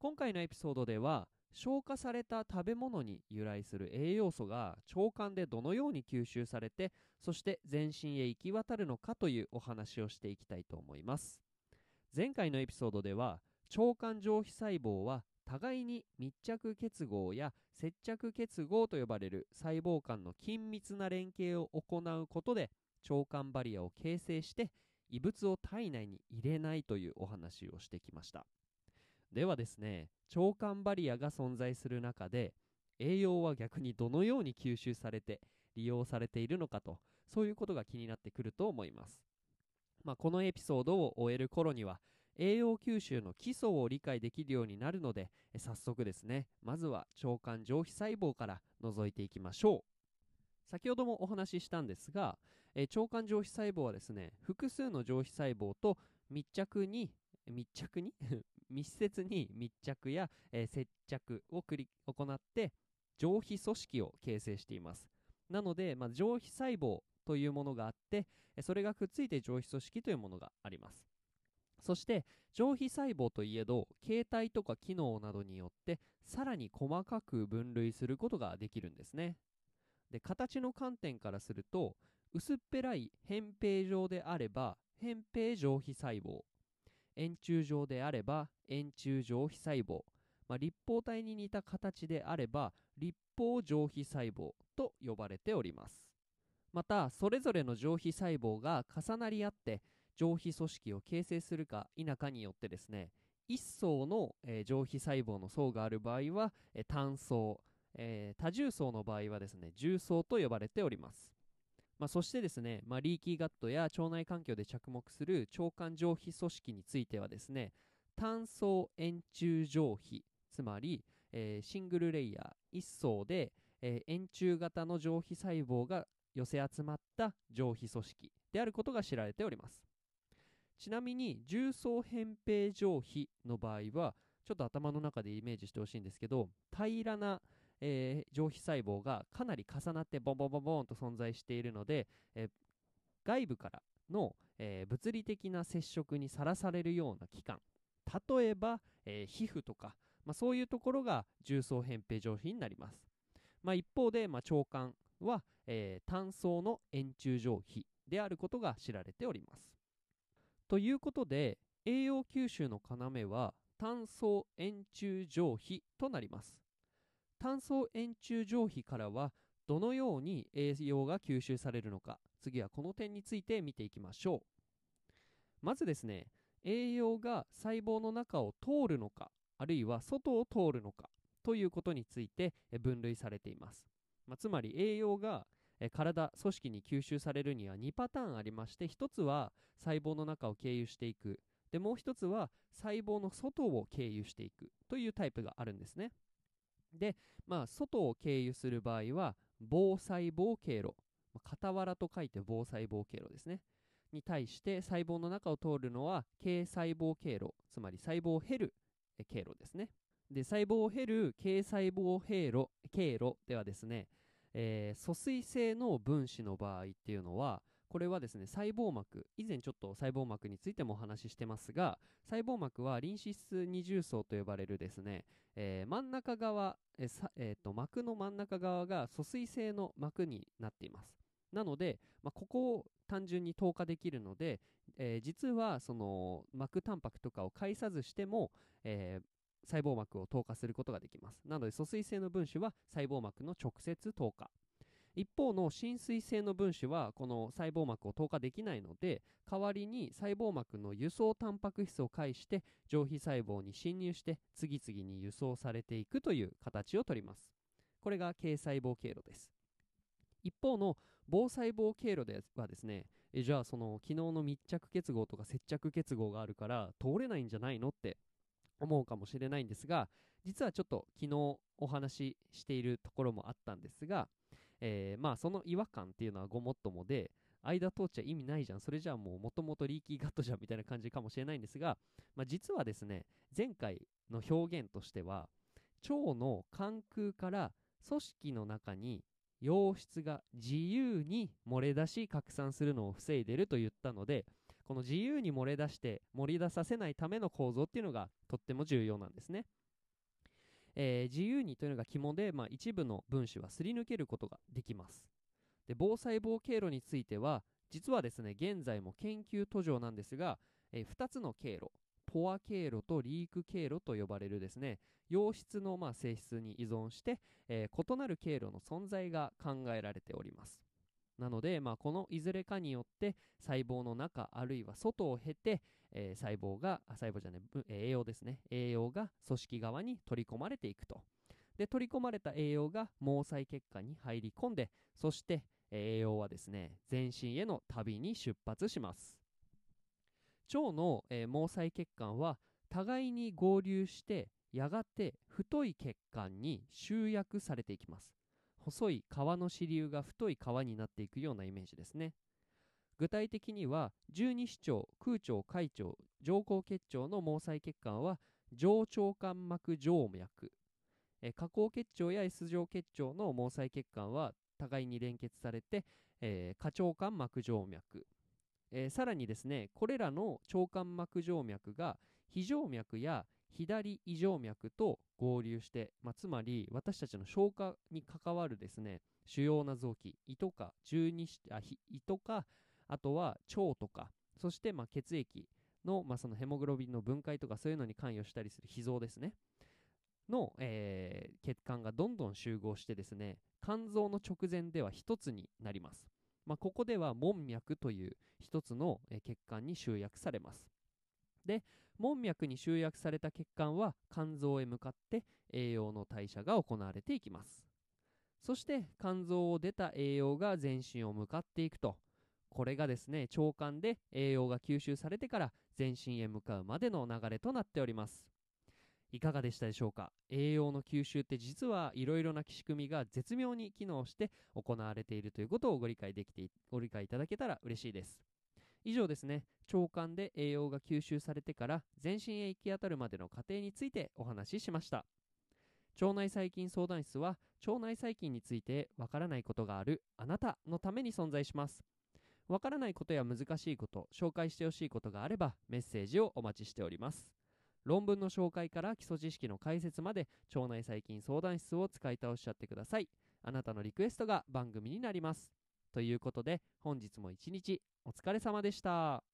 今回のエピソードでは消化された食べ物に由来する栄養素が腸管でどのように吸収されてそして全身へ行き渡るのかというお話をしていきたいと思います。前回のエピソードでは腸管上皮細胞は互いに密着結合や接着結合と呼ばれる細胞間の緊密な連携を行うことで腸管バリアを形成して異物を体内に入れないというお話をしてきました。ではですね腸管バリアが存在する中で栄養は逆にどのように吸収されて利用されているのかとそういうことが気になってくると思います。まあ、このエピソードを終える頃には栄養吸収の基礎を理解できるようになるので早速ですねまずは腸管上皮細胞から覗いていきましょう。先ほどもお話ししたんですが、腸管上皮細胞はですね複数の上皮細胞と密着に密着に？密接に密着や、えー、接着を繰り行って上皮組織を形成しています。なので、まあ、上皮細胞というものがあってそれがくっついて上皮組織というものがあります。そして上皮細胞といえど形態とか機能などによってさらに細かく分類することができるんですね。で形の観点からすると薄っぺらい扁平状であれば扁平上皮細胞円柱状であれば円柱上皮細胞、まあ、立方体に似た形であれば立方上皮細胞と呼ばれております。またそれぞれの上皮細胞が重なり合って上皮組織を形成するか否かによってですね1層の、えー、上皮細胞の層がある場合は、えー、単層、えー、多重層の場合はですね重層と呼ばれております、まあ、そしてですね、まあ、リーキーガットや腸内環境で着目する腸管上皮組織についてはですね単層円柱上皮つまり、えー、シングルレイヤー1層で、えー、円柱型の上皮細胞が寄せ集まった上皮組織であることが知られております。ちなみに重層扁平上皮の場合はちょっと頭の中でイメージしてほしいんですけど平らな、えー、上皮細胞がかなり重なってボンボンボンボンと存在しているので、え、外部からの、え、物理的な接触にさらされるような器官例えば、え皮膚とか、まあ、そういうところが重層扁平上皮になります、まあ、一方で、まあ、腸管は、え、単層の円柱状皮であることが知られております。ということで栄養吸収の要は単層円柱状皮となります。単層円柱状皮からはどのように栄養が吸収されるのか次はこの点について見ていきましょう。まずですね栄養が細胞の中を通るのかあるいは外を通るのかということについて分類されています。まあ、つまり栄養が体組織に吸収されるには2パターンありまして1つは細胞の中を経由していくでもう1つは細胞の外を経由していくというタイプがあるんですねでまあ外を経由する場合は棒細胞経路、まあ、傍らと書いて棒細胞経路ですね。に対して細胞の中を通るのは経細胞経路。つまり細胞を経る経路ですね。で細胞を経る経細胞経路経路ではですねえー、疎水性の分子の場合っていうのはこれはですね細胞膜以前ちょっと細胞膜についてもお話ししてますが細胞膜はリン脂質二重層と呼ばれるですね、えー、真ん中側、えーえー、と膜の真ん中側が疎水性の膜になっていますなので、まあ、ここを単純に透過できるので、えー、実はその膜タンパクとかを介さずしても、えー、細胞膜を透過することができます。なので、疎水性の分子は細胞膜の直接透過。一方の浸水性の分子はこの細胞膜を透過できないので代わりに細胞膜の輸送タンパク質を介して上皮細胞に侵入して次々に輸送されていくという形をとります。これが経細胞経路です。一方の棒細胞経路ではですねえじゃあその昨日の密着結合とか接着結合があるから通れないんじゃないのって思うかもしれないんですが実はちょっと昨日お話ししているところもあったんですが、えー、まあその違和感っていうのはごもっともで間通っちゃ意味ないじゃん。それじゃあもうもともとリーキーガットじゃんみたいな感じかもしれないんですが、まあ、実はですね前回の表現としては腸の関空から組織の中に溶質が自由に漏れ出し拡散するのを防いでると言ったのでこの自由に漏れ出して漏れ出させないための構造っていうのがとっても重要なんですね、えー、自由にというのが肝で、まあ、一部の分子はすり抜けることができます。で防細胞経路については実はですね現在も研究途上なんですが、えー、2つの経路ポア経路とリーク経路と呼ばれるですね溶質のま性質に依存して、えー、異なる経路の存在が考えられております。なので、まあ、このいずれかによって細胞の中あるいは外を経て、えー、細胞が細胞じゃない栄養ですね。栄養が組織側に取り込まれていくと。で取り込まれた栄養が毛細血管に入り込んでそして栄養はですね全身への旅に出発します。腸の、えー、毛細血管は互いに合流してやがて太い血管に集約されていきます。細い川の支流が太い川になっていくようなイメージですね。具体的には十二指腸空腸海腸上行結腸の毛細血管は上腸間膜静脈。え下行結腸や S 状結腸の毛細血管は互いに連結されて、えー、下腸間膜静脈、えー、さらにですねこれらの腸間膜静脈が非静脈や左異常脈と合流して、まあ、つまり私たちの消化に関わるですね主要な臓器胃とか十二あ胃とかあとは腸とかそしてま血液の,、まあそのヘモグロビンの分解とかそういうのに関与したりする脾臓ですねの、えー、血管がどんどん集合してですね肝臓の直前では一つになります、まあ、ここでは門脈という一つの、血管に集約されます。で門脈に集約された血管は肝臓へ向かって栄養の代謝が行われていきます。そして肝臓を出た栄養が全身を向かっていくと。これがですね腸管で栄養が吸収されてから全身へ向かうまでの流れとなっております。いかがでしたでしょうか？栄養の吸収って実はいろいろな仕組みが絶妙に機能して行われているということをご理解できてご理解いただけたら嬉しいです。以上ですね。腸管で栄養が吸収されてから全身へ行き当たるまでの過程についてお話ししました。腸内細菌相談室は腸内細菌についてわからないことがあるあなたのために存在します。わからないことや難しいこと紹介してほしいことがあればメッセージをお待ちしております。論文の紹介から基礎知識の解説まで腸内細菌相談室を使い倒しちゃってください。あなたのリクエストが番組になります。ということで本日も一日お疲れ様でした。